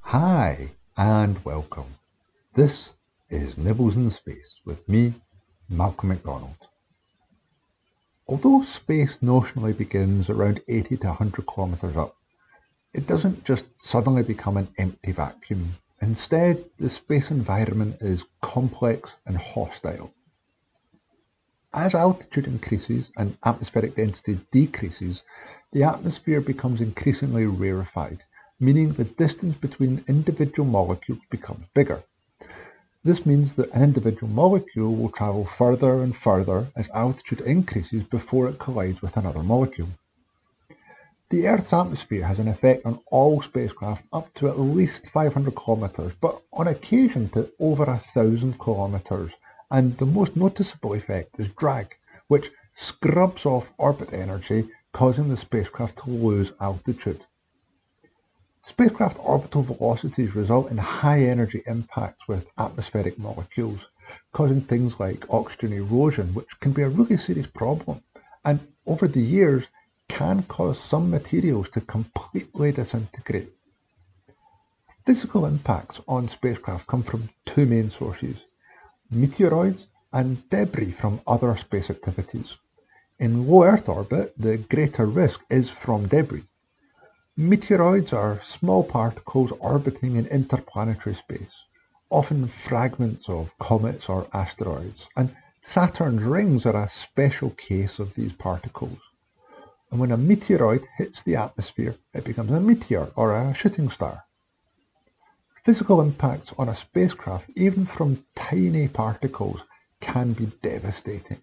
Hi, and welcome. This is Nibbles in Space with me, Malcolm McDonald. Although space notionally begins around 80 to 100 kilometres up, it doesn't just suddenly become an empty vacuum. Instead, the space environment is complex and hostile. As altitude increases and atmospheric density decreases, the atmosphere becomes increasingly rarefied, meaning the distance between individual molecules becomes bigger. This means that an individual molecule will travel further and further as altitude increases before it collides with another molecule. The Earth's atmosphere has an effect on all spacecraft up to at least 500 kilometers, but on occasion to over a thousand kilometers. And the most noticeable effect is drag, which scrubs off orbit energy, causing the spacecraft to lose altitude. Spacecraft orbital velocities result in high energy impacts with atmospheric molecules, causing things like oxygen erosion, which can be a really serious problem. And over the years, can cause some materials to completely disintegrate. Physical impacts on spacecraft come from two main sources, meteoroids and debris from other space activities. In low Earth orbit, the greater risk is from debris. Meteoroids are small particles orbiting in interplanetary space, often fragments of comets or asteroids, and Saturn's rings are a special case of these particles. And when a meteoroid hits the atmosphere, it becomes a meteor or a shooting star. Physical impacts on a spacecraft, even from tiny particles, can be devastating.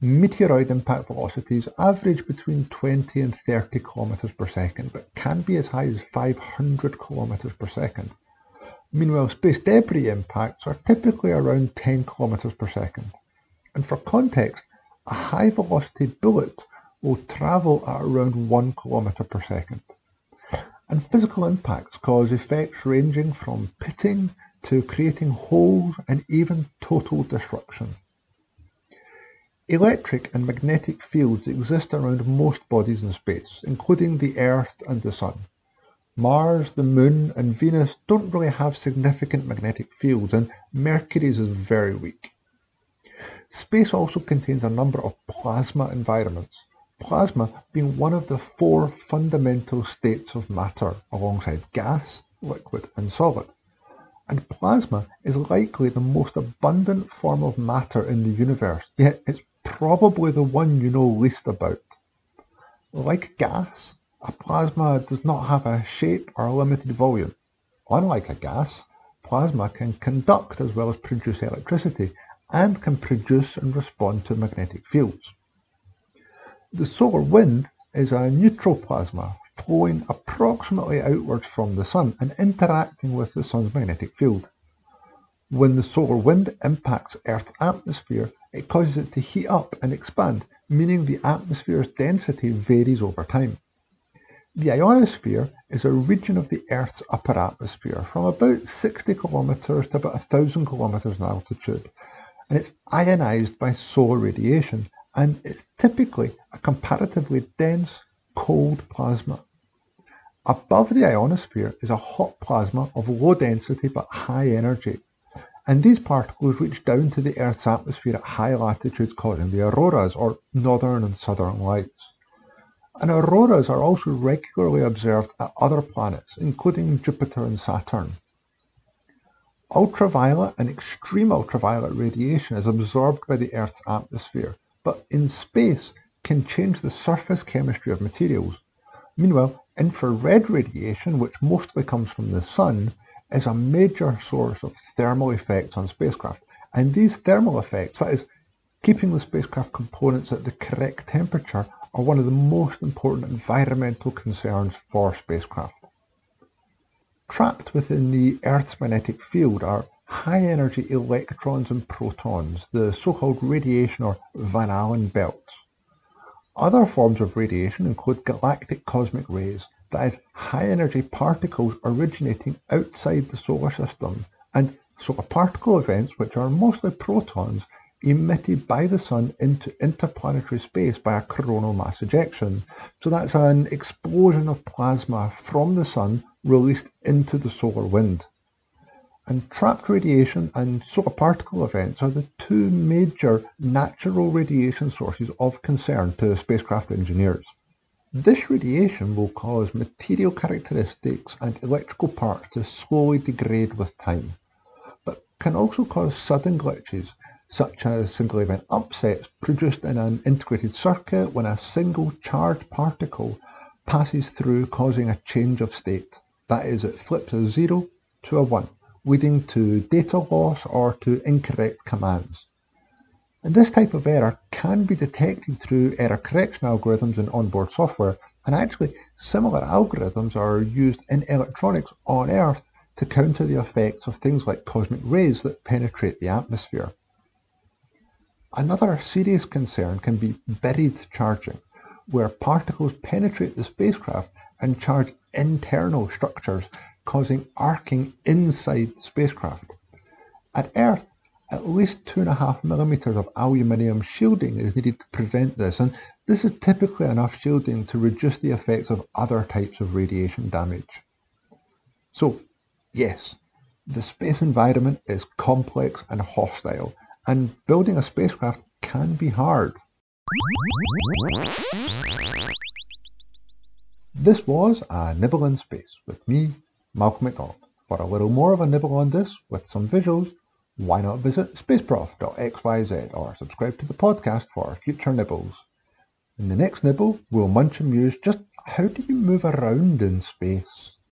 Meteoroid impact velocities average between 20 and 30 kilometers per second, but can be as high as 500 kilometers per second. Meanwhile, space debris impacts are typically around 10 kilometers per second. And for context, a high velocity bullet will travel at around 1 kilometer per second. And physical impacts cause effects ranging from pitting to creating holes and even total destruction. Electric and magnetic fields exist around most bodies in space, including the Earth and the Sun. Mars, the Moon, and Venus don't really have significant magnetic fields, and Mercury's is very weak. Space also contains a number of plasma environments, Plasma being one of the four fundamental states of matter alongside gas, liquid and solid. And plasma is likely the most abundant form of matter in the universe, yet it's probably the one you know least about. Like gas, a plasma does not have a shape or a limited volume. Unlike a gas, plasma can conduct as well as produce electricity and can produce and respond to magnetic fields. The solar wind is a neutral plasma flowing approximately outwards from the Sun and interacting with the Sun's magnetic field. When the solar wind impacts Earth's atmosphere, it causes it to heat up and expand, meaning the atmosphere's density varies over time. The ionosphere is a region of the Earth's upper atmosphere from about 60 kilometers to about 1,000 kilometers in altitude, and it's ionized by solar radiation and it's typically a comparatively dense, cold plasma. Above the ionosphere is a hot plasma of low density but high energy. And these particles reach down to the Earth's atmosphere at high latitudes causing the auroras or northern and southern lights. And auroras are also regularly observed at other planets, including Jupiter and Saturn. Ultraviolet and extreme ultraviolet radiation is absorbed by the Earth's atmosphere but in space can change the surface chemistry of materials. Meanwhile, infrared radiation, which mostly comes from the sun, is a major source of thermal effects on spacecraft. And these thermal effects, that is, keeping the spacecraft components at the correct temperature, are one of the most important environmental concerns for spacecraft. Trapped within the Earth's magnetic field are high-energy electrons and protons, the so-called radiation or Van Allen belts. Other forms of radiation include galactic cosmic rays, that is, high-energy particles originating outside the solar system, and solar particle events, which are mostly protons, emitted by the sun into interplanetary space by a coronal mass ejection. So that's an explosion of plasma from the sun released into the solar wind. And trapped radiation and solar particle events are the two major natural radiation sources of concern to spacecraft engineers. This radiation will cause material characteristics and electrical parts to slowly degrade with time, but can also cause sudden glitches such as single event upsets produced in an integrated circuit when a single charged particle passes through causing a change of state. That is, it flips a 0 to a 1, leading to data loss or to incorrect commands. And this type of error can be detected through error correction algorithms in onboard software, and actually similar algorithms are used in electronics on Earth to counter the effects of things like cosmic rays that penetrate the atmosphere. Another serious concern can be buried charging, where particles penetrate the spacecraft and charge internal structures, causing arcing inside the spacecraft. At Earth, at least 2.5 millimeters of aluminium shielding is needed to prevent this, and this is typically enough shielding to reduce the effects of other types of radiation damage. So, yes, the space environment is complex and hostile, and building a spacecraft can be hard. This was a Nibble in Space with me, Malcolm McDonald. For a little more of a nibble on this with some visuals, why not visit spaceprof.xyz or subscribe to the podcast for future nibbles. In the next nibble, we'll munch and muse just how do you move around in space?